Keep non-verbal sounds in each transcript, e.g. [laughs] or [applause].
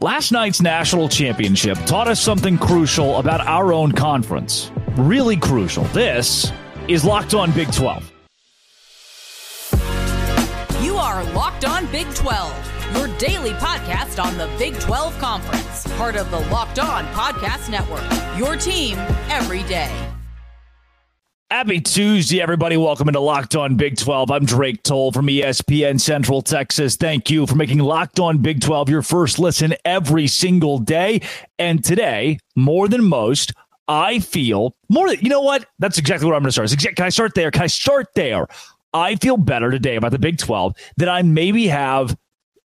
Last night's national championship taught us something crucial about our own conference. Really crucial. This is Locked On Big 12. You are Locked On Big 12, your daily podcast on the Big 12 Conference, part of the Locked On Podcast Network. Your team every day. Happy Tuesday, everybody. Welcome into Locked On Big 12. I'm Drake Toll from ESPN Central Texas. Thank you for making Locked On Big 12 your first listen every single day. And today, more than most, I feel more than, you know what? That's exactly what I'm going to start. Can I start there? Can I start there? I feel better today about the Big 12 than I maybe have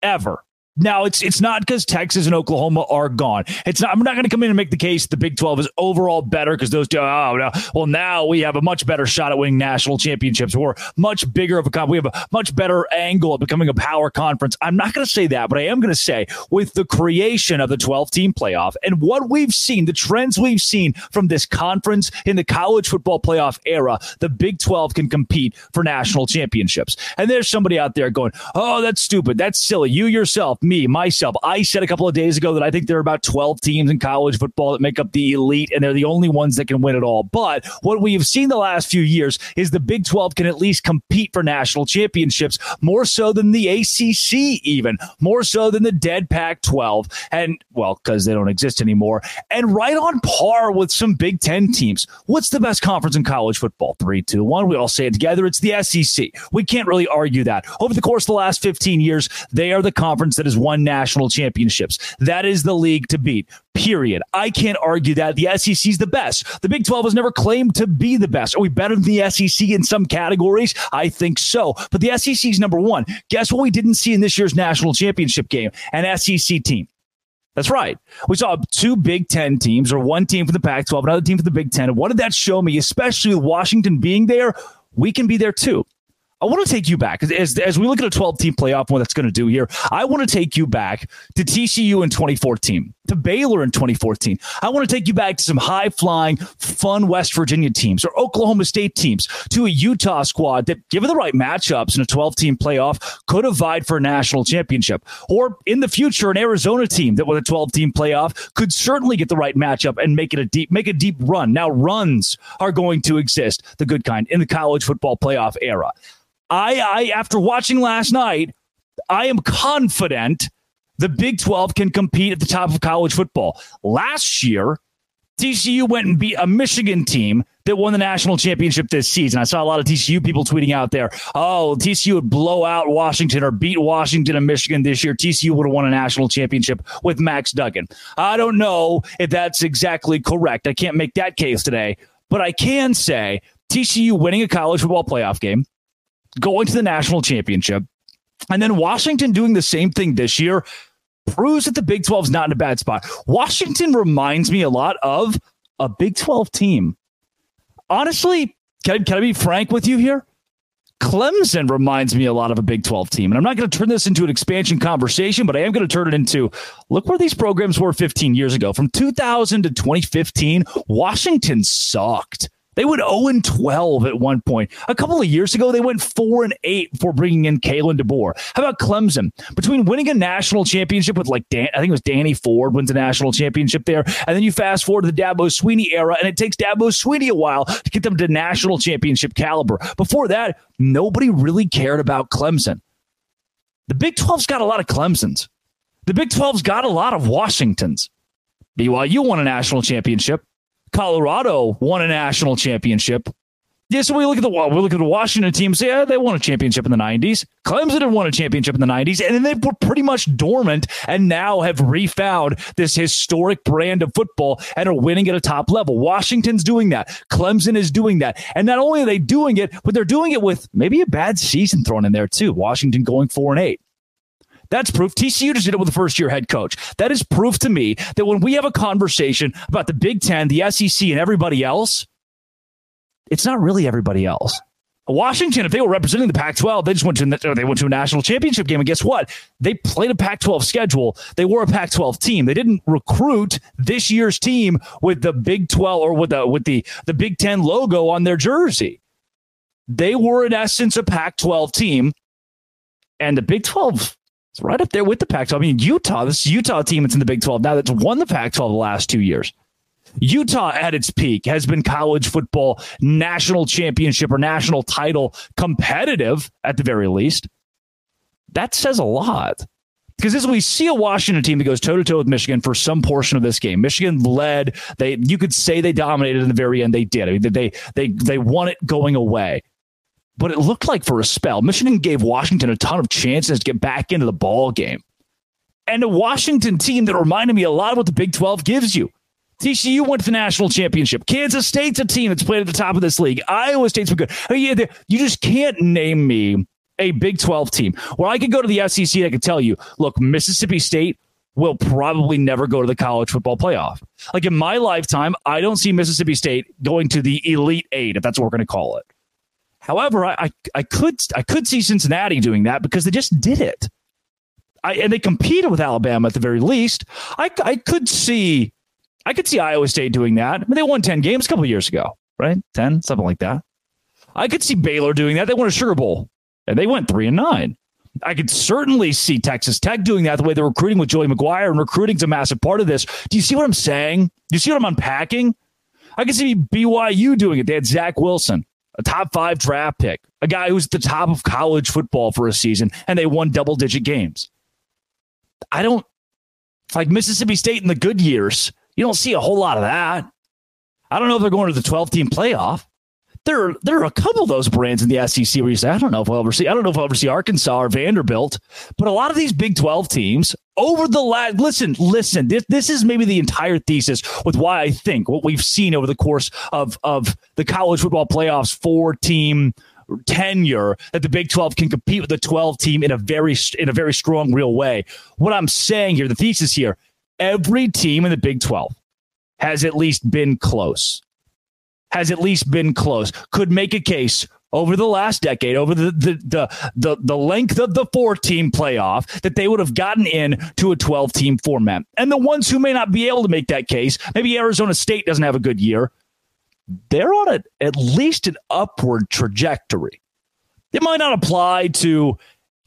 ever now it's it's not because Texas and Oklahoma are gone. It's not. I'm not going to come in and make the case the Big 12 is overall better because those two. Oh no. Well, now we have a much better shot at winning national championships. We're much bigger of a. We have a much better angle at becoming a power conference. I'm not going to say that, but I am going to say with the creation of the 12 team playoff and what we've seen, the trends we've seen from this conference in the college football playoff era, the Big 12 can compete for national championships. And there's somebody out there going, "Oh, that's stupid. That's silly." You yourself me, myself, I said a couple of days ago that I think there are about 12 teams in college football that make up the elite, and they're the only ones that can win it all. But what we have seen the last few years is the Big 12 can at least compete for national championships more so than the ACC, even more so than the dead Pac 12. And, well, because they don't exist anymore, and right on par with some Big 10 teams. What's the best conference in college football? Three, two, one. We all say it together. It's the SEC. We can't really argue that. Over the course of the last 15 years, they are the conference that has won national championships. That is the league to beat. Period. I can't argue that the SEC is the best. The Big 12 has never claimed to be the best. Are we better than the SEC in some categories? I think so. But the SEC is number one. Guess what we didn't see in this year's national championship game? An SEC team. That's right. We saw two Big Ten teams, or one team for the Pac 12, another team for the Big Ten. And what did that show me, especially with Washington being there? We can be there too. I want to take you back as, as we look at a 12 team playoff, and what that's going to do here. I want to take you back to TCU in 2014, to Baylor in 2014. I want to take you back to some high flying, fun West Virginia teams or Oklahoma State teams, to a Utah squad that, given the right matchups in a 12 team playoff, could have vied for a national championship. Or in the future, an Arizona team that with a 12 team playoff could certainly get the right matchup and make it a deep, make a deep run. Now, runs are going to exist, the good kind, in the college football playoff era. I, I after watching last night, I am confident the Big 12 can compete at the top of college football. Last year, TCU went and beat a Michigan team that won the national championship this season. I saw a lot of TCU people tweeting out there, oh, TCU would blow out Washington or beat Washington and Michigan this year. TCU would have won a national championship with Max Duggan. I don't know if that's exactly correct. I can't make that case today, but I can say TCU winning a college football playoff game, going to the national championship, and then Washington doing the same thing this year proves that the Big 12 is not in a bad spot. Washington reminds me a lot of a Big 12 team. Honestly, can I, can I be frank with you here? Clemson reminds me a lot of a Big 12 team. And I'm not going to turn this into an expansion conversation, but I am going to turn it into look where these programs were 15 years ago. From 2000 to 2015, Washington sucked. They went 0 12 at one point. A couple of years ago, they went 4 and 8 before bringing in Kalen DeBoer. How about Clemson? Between winning a national championship with like Dan, I think it was Danny Ford wins a national championship there, and then you fast forward to the Dabo Swinney era, and it takes Dabo Swinney a while to get them to national championship caliber. Before that, nobody really cared about Clemson. The Big 12's got a lot of Clemsons. The Big 12's got a lot of Washingtons. BYU won a national championship. Colorado won a national championship. Yeah, so we look at the we look at the Washington team. Say, yeah, they won a championship in the '90s. Clemson had won a championship in the '90s, and then they were pretty much dormant, and now have refound this historic brand of football and are winning at a top level. Washington's doing that. Clemson is doing that, and not only are they doing it, but they're doing it with maybe a bad season thrown in there too. Washington going four and eight. That's proof. TCU just did it with a first year head coach. That is proof to me that when we have a conversation about the Big Ten, the SEC, and everybody else, it's not really everybody else. Washington, if they were representing the Pac-12, they just went to uh, they went to a national championship game, and guess what? They played a Pac-12 schedule. They were a Pac-12 team. They didn't recruit this year's team with the Big 12 or with the with the the Big Ten logo on their jersey. They were in essence a Pac-12 team, and the Big 12 it's It's right up there with the Pac 12. I mean, Utah, this Utah team that's in the Big 12 now that's won the Pac 12 the last two years. Utah at its peak has been college football national championship or national title competitive at the very least. That says a lot. Because as we see a Washington team that goes toe to toe with Michigan for some portion of this game, Michigan led. They you could say they dominated in the very end. They did. I mean, they they they won it going away, but it looked like for a spell, Michigan gave Washington a ton of chances to get back into the ball game, and a Washington team that reminded me a lot of what the Big Twelve gives you. TCU went to the national championship. Kansas State's a team that's played at the top of this league. Iowa State's been good. Oh, you just can't name me a Big 12 team where I could go to the SEC and I could tell you, look, Mississippi State will probably never go to the college football playoff. Like in my lifetime, I don't see Mississippi State going to the Elite Eight, if that's what we're going to call it. However, I, I, I could I could see Cincinnati doing that because they just did it. I, and they competed with Alabama at the very least. I, I could see I could see Iowa State doing that. I mean, they won 10 games a couple years ago, right? 10, something like that. I could see Baylor doing that. They won a Sugar Bowl and they went three and nine. I could certainly see Texas Tech doing that the way they're recruiting with Joey McGuire, and recruiting's a massive part of this. Do you see what I'm saying? Do you see what I'm unpacking? I can see BYU doing it. They had Zach Wilson, a top five draft pick, a guy who's at the top of college football for a season, and they won double digit games. I don't like Mississippi State in the good years. You don't see a whole lot of that. I don't know if they're going to the 12 team playoff. There are, there are a couple of those brands in the SEC where you say, I don't know if I'll ever see, I don't know if I'll ever see Arkansas or Vanderbilt, but a lot of these Big 12 teams over the last, listen, listen, this, this is maybe the entire thesis with why I think what we've seen over the course of, of the college football playoffs four team tenure that the Big 12 can compete with the 12 team in a very, in a very strong, real way. What I'm saying here, the thesis here, every team in the Big 12 has at least been close. Has at least been close. Could make a case over the last decade, over the the the the, the length of the four team playoff, that they would have gotten in to a 12 team format. And the ones who may not be able to make that case, maybe Arizona State doesn't have a good year, they're on a, at least an upward trajectory. It might not apply to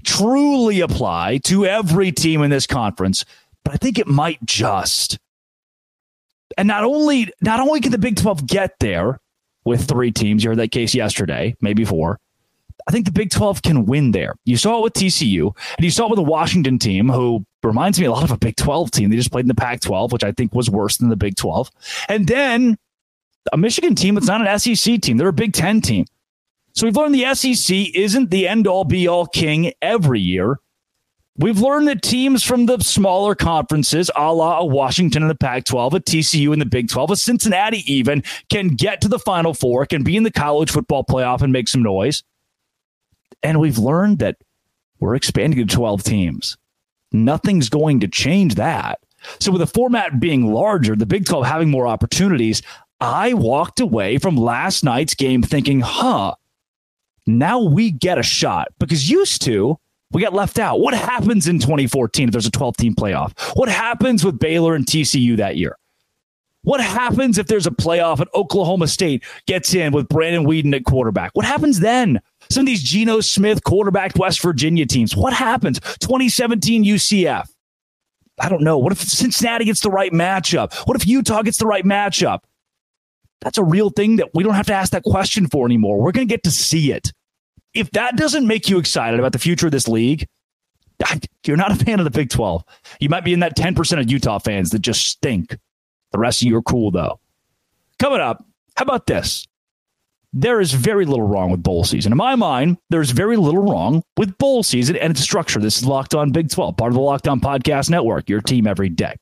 truly apply to every team in this conference, but I think it might just. And not only not only can the Big 12 get there with three teams, you heard that case yesterday, maybe four. I think the Big 12 can win there. You saw it with TCU, and you saw it with the Washington team, who reminds me a lot of a Big 12 team. They just played in the Pac 12, which I think was worse than the Big 12. And then a Michigan team that's not an SEC team, they're a Big 10 team. So we've learned the SEC isn't the end all be all king every year. We've learned that teams from the smaller conferences, a la a Washington in the Pac 12, a TCU in the Big 12, a Cincinnati even, can get to the Final Four, can be in the college football playoff and make some noise. And we've learned that we're expanding to 12 teams. Nothing's going to change that. So, with the format being larger, the Big 12 having more opportunities, I walked away from last night's game thinking, huh, now we get a shot. Because used to, we got left out. What happens in 2014 if there's a 12 team playoff? What happens with Baylor and TCU that year? What happens if there's a playoff and Oklahoma State gets in with Brandon Weeden at quarterback? What happens then? Some of these Geno Smith quarterback West Virginia teams. What happens? 2017 UCF. I don't know. What if Cincinnati gets the right matchup? What if Utah gets the right matchup? That's a real thing that we don't have to ask that question for anymore. We're going to get to see it if that doesn't make you excited about the future of this league, you're not a fan of the Big 12. You might be in that 10% of Utah fans that just stink. The rest of you are cool, though. Coming up, how about this? There is very little wrong with bowl season. In my mind, there's very little wrong with bowl season and its structure. This is Locked On Big 12, part of the Locked On Podcast Network, your team every day.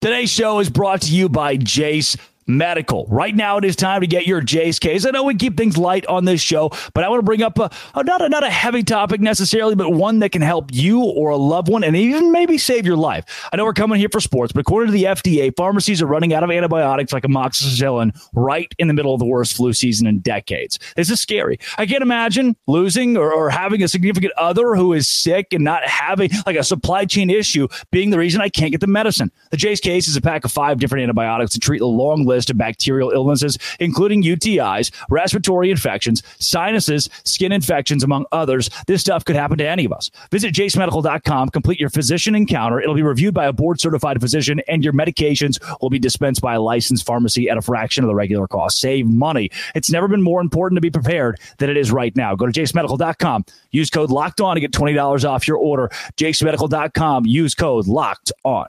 Today's show is brought to you by Jase Medical. Right now, it is time to get your Jase case. I know we keep things light on this show, but I want to bring up a, a, not a not a heavy topic necessarily, but one that can help you or a loved one, and even maybe save your life. I know we're coming here for sports, but according to the FDA, pharmacies are running out of antibiotics like amoxicillin right in the middle of the worst flu season in decades. This is scary. I can't imagine losing or, or having a significant other who is sick and not having like a supply chain issue being the reason I can't get the medicine. The Jase case is a pack of five different antibiotics to treat a long list list of bacterial illnesses, including UTIs, respiratory infections, sinuses, skin infections, among others. This stuff could happen to any of us. Visit jasemedical.com, complete your physician encounter. It'll be reviewed by a board certified physician, and your medications will be dispensed by a licensed pharmacy at a fraction of the regular cost. Save money. It's never been more important to be prepared than it is right now. Go to jasemedical.com, use code locked on to get $20 off your order. jasemedical.com, use code locked on.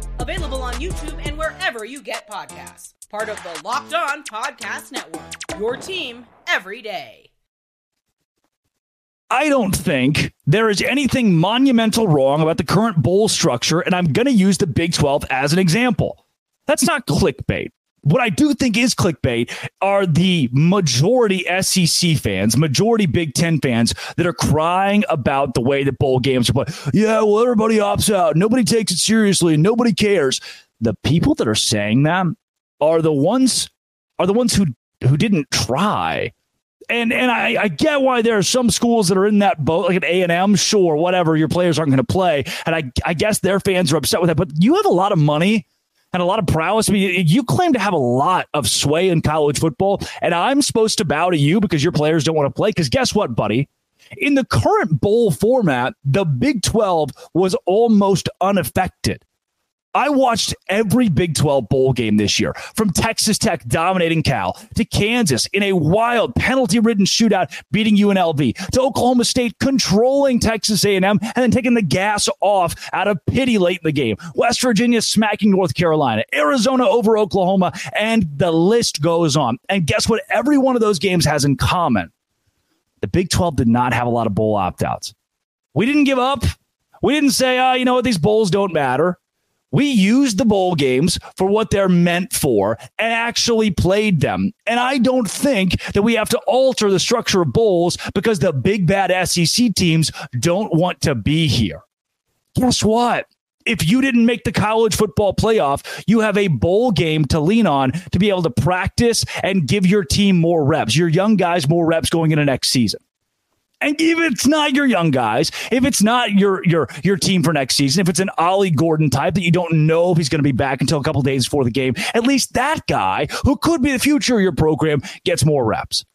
Available on YouTube and wherever you get podcasts. Part of the Locked On Podcast Network. Your team every day. I don't think there is anything monumental wrong about the current bowl structure, and I'm going to use the Big 12 as an example. That's not clickbait. What I do think is clickbait are the majority SEC fans, majority Big Ten fans that are crying about the way that bowl games are played. Yeah, well, everybody opts out. Nobody takes it seriously. Nobody cares. The people that are saying that are the ones are the ones who who didn't try and and I, I, get why there are some schools that are in that boat, like at A and M, sure, whatever. Your players aren't going to play, and I I guess their fans are upset with that. But you have a lot of money and a lot of prowess. I mean, you claim to have a lot of sway in college football, and I'm supposed to bow to you because your players don't want to play. Because guess what, buddy? In the current bowl format, the Big 12 was almost unaffected. I watched every Big 12 bowl game this year, from Texas Tech dominating Cal to Kansas in a wild penalty-ridden shootout beating UNLV to Oklahoma State controlling Texas A&M and then taking the gas off out of pity late in the game. West Virginia smacking North Carolina, Arizona over Oklahoma, and the list goes on. And guess what every one of those games has in common? The Big 12 did not have a lot of bowl opt-outs. We didn't give up. We didn't say, oh, you know what, these bowls don't matter. We used the bowl games for what they're meant for and actually played them. And I don't think that we have to alter the structure of bowls because the big bad SEC teams don't want to be here. Guess what? If you didn't make the college football playoff, you have a bowl game to lean on to be able to practice and give your team more reps, your young guys more reps going into next season. And if it's not your young guys, if it's not your your your team for next season, if it's an Ollie Gordon type that you don't know if he's going to be back until a couple days before the game, at least that guy who could be the future of your program gets more reps.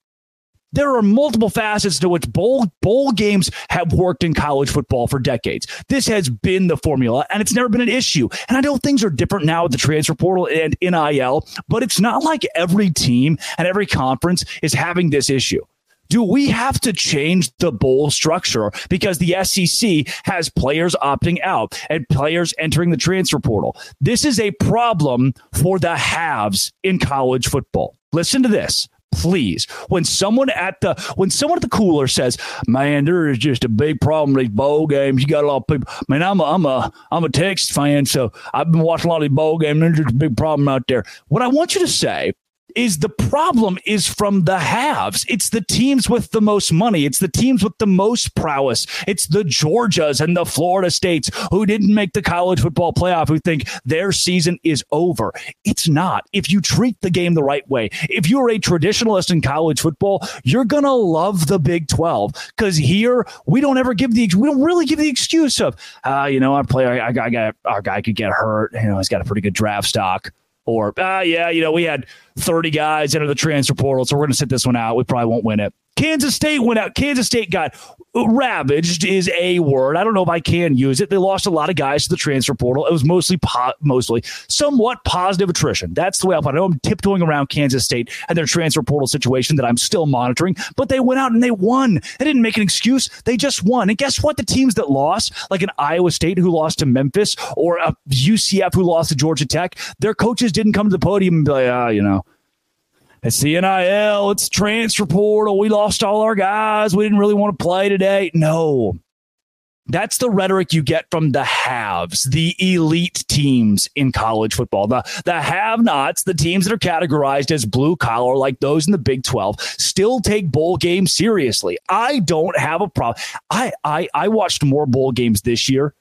There are multiple facets to which bowl bowl games have worked in college football for decades. This has been the formula, and it's never been an issue. And I know things are different now with the transfer portal and NIL, but it's not like every team and every conference is having this issue do we have to change the bowl structure? Because the SEC has players opting out and players entering the transfer portal? This is a problem for the haves in college football. Listen to this please. When someone at the when someone at the cooler says man there is just a big problem with these bowl games. You got a lot of people. Man i'm a i'm a i'm a texas fan so i've been watching a lot of these bowl games there's just a big problem out there. What i want you to say is the problem is from the halves. It's the teams with the most money. It's the teams with the most prowess. It's the Georgias and the Florida States who didn't make the college football playoff who think their season is over. It's not. If you treat the game the right way, if you're a traditionalist in college football, you're going to love the Big 12 because here we don't ever give the, we don't really give the excuse of, uh, you know, our player, I, I our guy could get hurt. You know, he's got a pretty good draft stock or ah, yeah, you know, we had 30 guys enter the transfer portal, so we're going to sit this one out. We probably won't win it. Kansas State went out. Kansas State got ravaged is a word. I don't know if I can use it. They lost a lot of guys to the transfer portal. It was mostly po- mostly somewhat positive attrition. That's the way I put it. I know I'm tiptoeing around Kansas State and their transfer portal situation that I'm still monitoring, but they went out and they won. They didn't make an excuse. They just won. And guess what? The teams that lost, like an Iowa State who lost to Memphis or a UCF who lost to Georgia Tech, their coaches didn't come to the podium and be like, ah, you know, it's the NIL, it's transfer portal. We lost all our guys. We didn't really want to play today. No. That's the rhetoric you get from the haves, the elite teams in college football. The, the have nots, the teams that are categorized as blue collar, like those in the Big 12, still take bowl games seriously. I don't have a problem. I, I, I watched more bowl games this year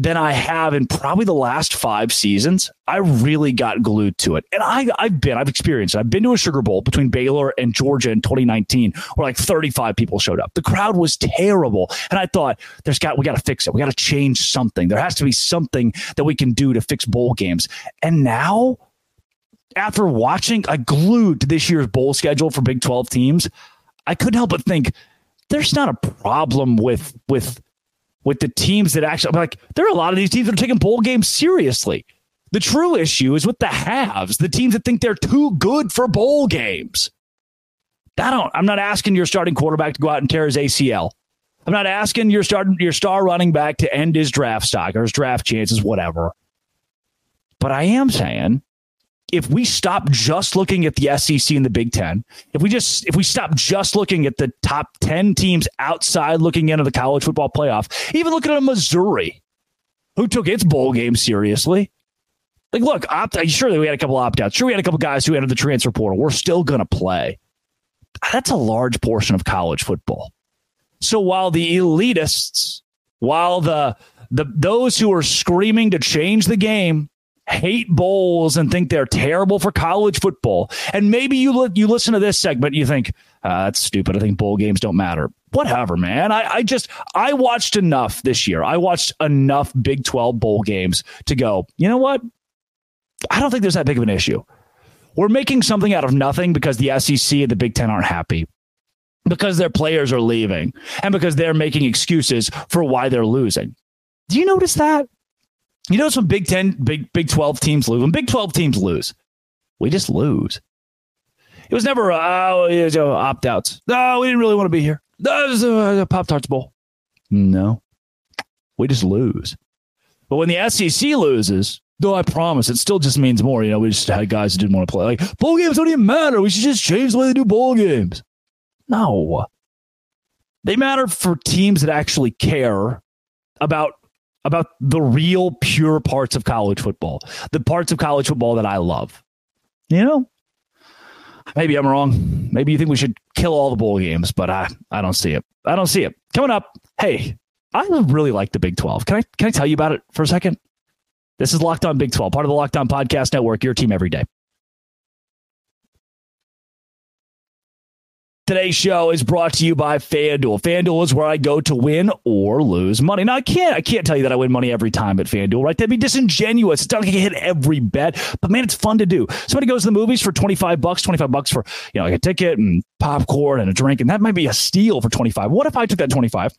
than I have in probably the last five seasons. I really got glued to it. And I, I've been, I've experienced it. I've been to a Sugar Bowl between Baylor and Georgia in 2019 where like 35 people showed up. The crowd was terrible. And I thought, there's got, we got to fix it. We got to change something. There has to be something that we can do to fix bowl games. And now, after watching, I glued to this year's bowl schedule for Big 12 teams, I couldn't help but think there's not a problem with, with, with the teams that actually like there are a lot of these teams that are taking bowl games seriously. The true issue is with the halves, the teams that think they're too good for bowl games. I don't. I'm not asking your starting quarterback to go out and tear his ACL. I'm not asking your starting your star running back to end his draft stock or his draft chances, whatever. But I am saying if we stop just looking at the SEC and the Big Ten, if we just if we stop just looking at the top ten teams outside looking into the college football playoff, even looking at Missouri, who took its bowl game seriously. Like, look, opt sure we had a couple opt outs. Sure, we had a couple guys who entered the transfer portal. We're still going to play. That's a large portion of college football. So while the elitists, while the the those who are screaming to change the game hate bowls and think they're terrible for college football. And maybe you li- you listen to this segment, you think uh, that's stupid. I think bowl games don't matter. Whatever, man. I, I just I watched enough this year. I watched enough Big Twelve bowl games to go. You know what? I don't think there's that big of an issue. We're making something out of nothing because the SEC and the Big Ten aren't happy. Because their players are leaving and because they're making excuses for why they're losing. Do you notice that? You know, some Big Ten, Big Big Twelve teams lose. When Big Twelve teams lose, we just lose. It was never oh it opt outs. No, we didn't really want to be here. No, it was uh, a, a Pop Tarts bowl. No, we just lose. But when the SEC loses, though I promise, it still just means more. You know, we just had guys who didn't want to play. Like bowl games don't even matter. We should just change the way they do bowl games. No, they matter for teams that actually care about about the real pure parts of college football, the parts of college football that I love. You know, maybe I'm wrong. Maybe you think we should kill all the bowl games, but I, I don't see it. I don't see it. Coming up, hey, I really like the Big 12. Can I can I tell you about it for a second? This is Locked On Big 12, part of the Locked On Podcast Network, your team every day. Today's show is brought to you by FanDuel. FanDuel is where I go to win or lose money. Now I can't I can't tell you that I win money every time at FanDuel, right? That'd be disingenuous. It's not like I hit every bet, but man, it's fun to do. Somebody goes to the movies for 25 bucks, 25 bucks for, you know, like a ticket and popcorn and a drink, and that might be a steal for 25. What if I took that 25?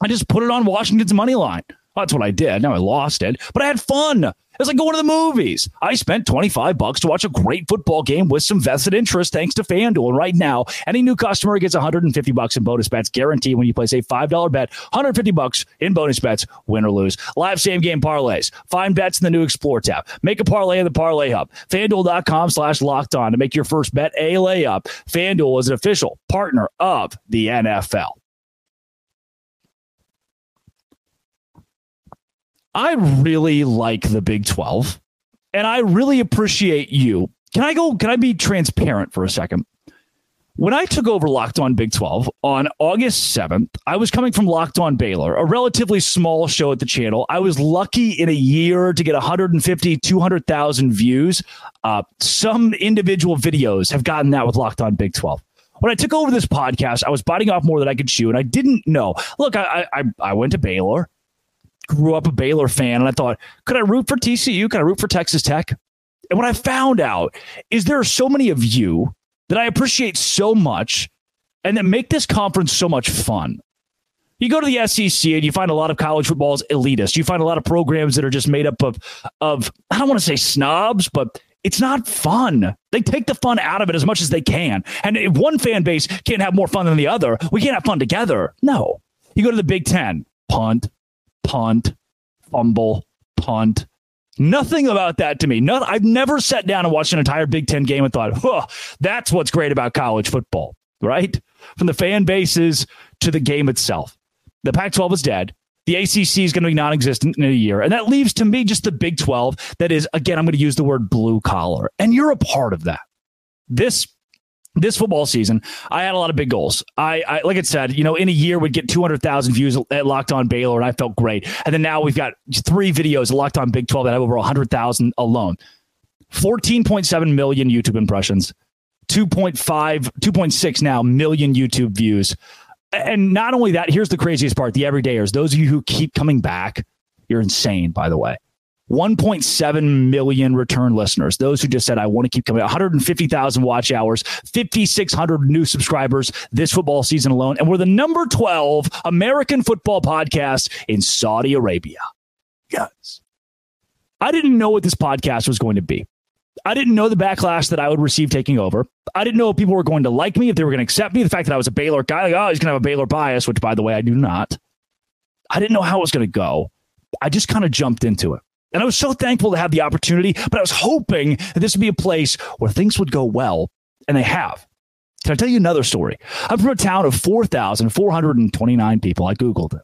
I just put it on Washington's money line. Well, that's what I did. Now I lost it, but I had fun. It's like going to the movies. I spent 25 bucks to watch a great football game with some vested interest thanks to FanDuel. And right now, any new customer gets 150 bucks in bonus bets guaranteed when you place a $5 bet, 150 bucks in bonus bets, win or lose. Live same game parlays. Find bets in the new Explore tab. Make a parlay in the Parlay Hub. FanDuel.com slash locked on to make your first bet a layup. FanDuel is an official partner of the NFL. I really like the Big 12 and I really appreciate you. Can I go? Can I be transparent for a second? When I took over Locked On Big 12 on August 7th, I was coming from Locked On Baylor, a relatively small show at the channel. I was lucky in a year to get 150, 200,000 views. Uh, some individual videos have gotten that with Locked On Big 12 when I took over this podcast, I was biting off more than I could chew, and I didn't know. Look, I I, I went to Baylor grew up a Baylor fan, and I thought, could I root for TCU? Could I root for Texas Tech? And what I found out is there are so many of you that I appreciate so much and that make this conference so much fun. You go to the SEC and you find a lot of college football is elitist. You find a lot of programs that are just made up of of I don't want to say snobs, but it's not fun. They take the fun out of it as much as they can. And if one fan base can't have more fun than the other, we can't have fun together. No. You go to the Big Ten, punt, punt, fumble, punt. Nothing about that to me. No, I've never sat down and watched an entire Big Ten game and thought, huh, that's what's great about college football, right? From the fan bases to the game itself. The Pac 12 is dead. The ACC is going to be non existent in a year. And that leaves to me just the Big 12 that is, again, I'm going to use the word blue collar. And you're a part of that. This this football season, I had a lot of big goals. I, I like I said, you know, in a year we'd get 200,000 views at Locked On Baylor, and I felt great. And then now we've got three videos Locked On Big 12 that have over 100,000 alone. 14.7 million YouTube impressions, 2.5, 2.6 now million YouTube views. And not only that, here's the craziest part the everydayers, those of you who keep coming back, you're insane, by the way. 1.7 million return listeners. Those who just said, I want to keep coming. 150,000 watch hours, 5,600 new subscribers this football season alone. And we're the number 12 American football podcast in Saudi Arabia. Yes. I didn't know what this podcast was going to be. I didn't know the backlash that I would receive taking over. I didn't know if people were going to like me, if they were going to accept me. The fact that I was a Baylor guy, like, oh, he's going to have a Baylor bias, which, by the way, I do not. I didn't know how it was going to go. I just kind of jumped into it. And I was so thankful to have the opportunity, but I was hoping that this would be a place where things would go well, and they have. Can I tell you another story? I'm from a town of 4,429 people. I Googled it.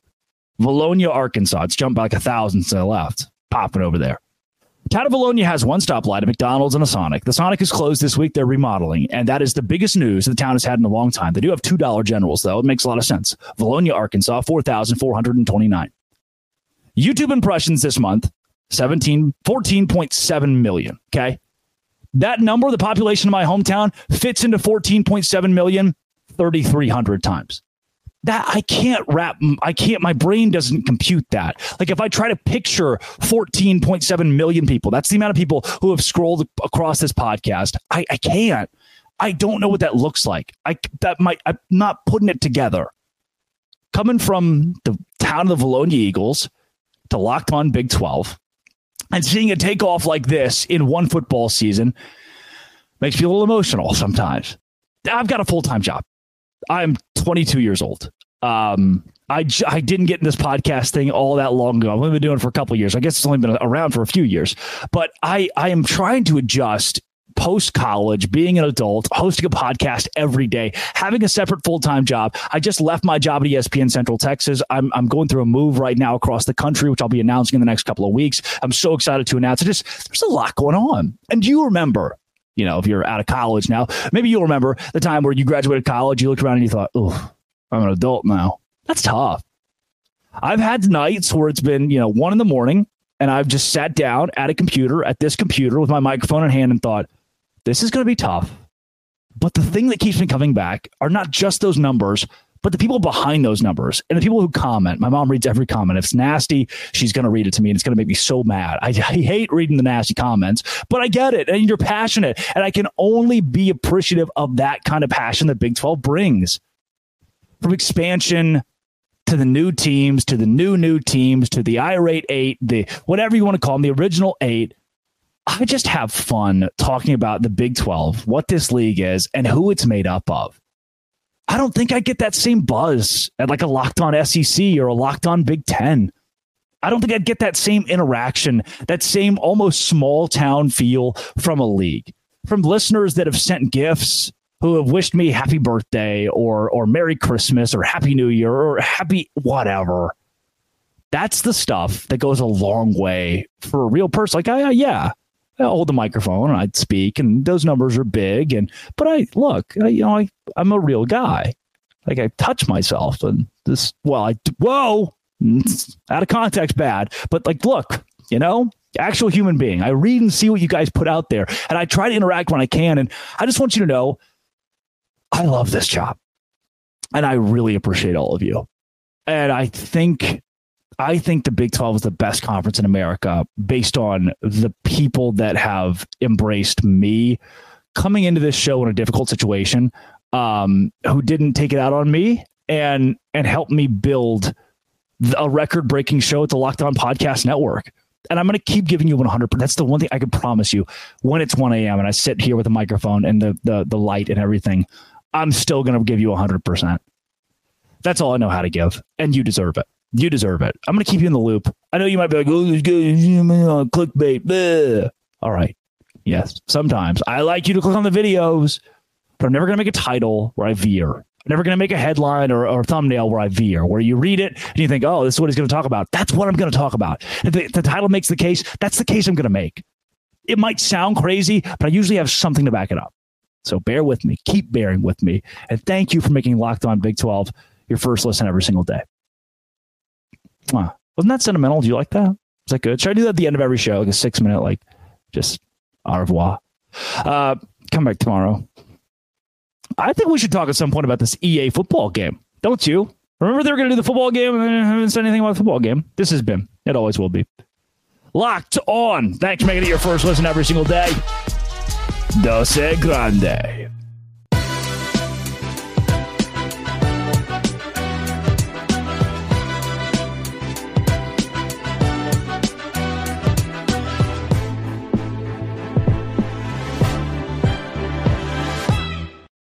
Vilonia, Arkansas. It's jumped by like a thousand since I left. Popping over there. Town of Vilonia has one stoplight, a McDonald's, and a Sonic. The Sonic is closed this week. They're remodeling, and that is the biggest news the town has had in a long time. They do have $2 generals, though. It makes a lot of sense. Vilonia, Arkansas, 4,429. YouTube impressions this month 17, 14.7 million. Okay. That number, the population of my hometown, fits into 14.7 million 3,300 times. That I can't wrap, I can't, my brain doesn't compute that. Like if I try to picture 14.7 million people, that's the amount of people who have scrolled across this podcast. I, I can't. I don't know what that looks like. I that might I'm not putting it together. Coming from the town of the Vilonia Eagles to locked on Big 12, and seeing a takeoff like this in one football season makes me a little emotional sometimes. I've got a full time job. I'm 22 years old. Um, I, I didn't get in this podcast thing all that long ago. I've only been doing it for a couple years. I guess it's only been around for a few years, but I, I am trying to adjust post college, being an adult, hosting a podcast every day, having a separate full time job. I just left my job at ESPN Central Texas. I'm, I'm going through a move right now across the country, which I'll be announcing in the next couple of weeks. I'm so excited to announce it. Just there's a lot going on. And do you remember? You know, if you're out of college now, maybe you'll remember the time where you graduated college, you looked around and you thought, oh, I'm an adult now. That's tough. I've had nights where it's been, you know, one in the morning and I've just sat down at a computer, at this computer with my microphone in hand and thought, this is going to be tough. But the thing that keeps me coming back are not just those numbers, but the people behind those numbers and the people who comment. My mom reads every comment. If it's nasty, she's going to read it to me and it's going to make me so mad. I, I, hate reading the nasty comments, but I get it. And you're passionate. And I can only be appreciative of that kind of passion that Big 12 brings from expansion to the new teams, to the new, new teams, to the irate eight, the whatever you want to call them, the original eight. I just have fun talking about the Big 12, what this league is, and who it's made up of. I don't think I get that same buzz at like a locked on SEC or a locked on Big 10. I don't think I'd get that same interaction, that same almost small town feel from a league, from listeners that have sent gifts, who have wished me happy birthday or or Merry Christmas or Happy New Year or happy whatever. That's the stuff that goes a long way for a real person. Like, I, yeah, I hold the microphone and I'd speak, and those numbers are big. And but I look, I, you know, I I'm a real guy. Like I touch myself, and this. Well, I whoa, [laughs] out of context, bad. But like, look, you know, actual human being. I read and see what you guys put out there, and I try to interact when I can. And I just want you to know, I love this job, and I really appreciate all of you. And I think I think the Big 12 is the best conference in America based on the people that have embraced me coming into this show in a difficult situation, um, who didn't take it out on me and and help me build a record breaking show at the Locked On Podcast Network. And I'm going to keep giving you 100. That's the one thing I can promise you. When it's 1 a.m. and I sit here with a microphone and the the the light and everything, I'm still going to give you 100. percent That's all I know how to give, and you deserve it. You deserve it. I'm going to keep you in the loop. I know you might be like, oh, good uh, clickbait. Bleh. All right. Yes, sometimes I like you to click on the videos, but I'm never going to make a title where I veer. I'm never going to make a headline or, or thumbnail where I veer, where you read it and you think, oh, this is what he's going to talk about. That's what I'm going to talk about. If the, the title makes the case, that's the case I'm going to make. It might sound crazy, but I usually have something to back it up. So bear with me. Keep bearing with me. And thank you for making Locked On Big 12 your first listen every single day. Wasn't that sentimental? Do you like that? Is that good? Should I do that at the end of every show? Like a six minute, like just au revoir. Uh, come back tomorrow. I think we should talk at some point about this EA football game. Don't you? Remember they were going to do the football game and I haven't said anything about the football game. This has been. It always will be. Locked on. Thanks for making it your first listen every single day. Dose Grande.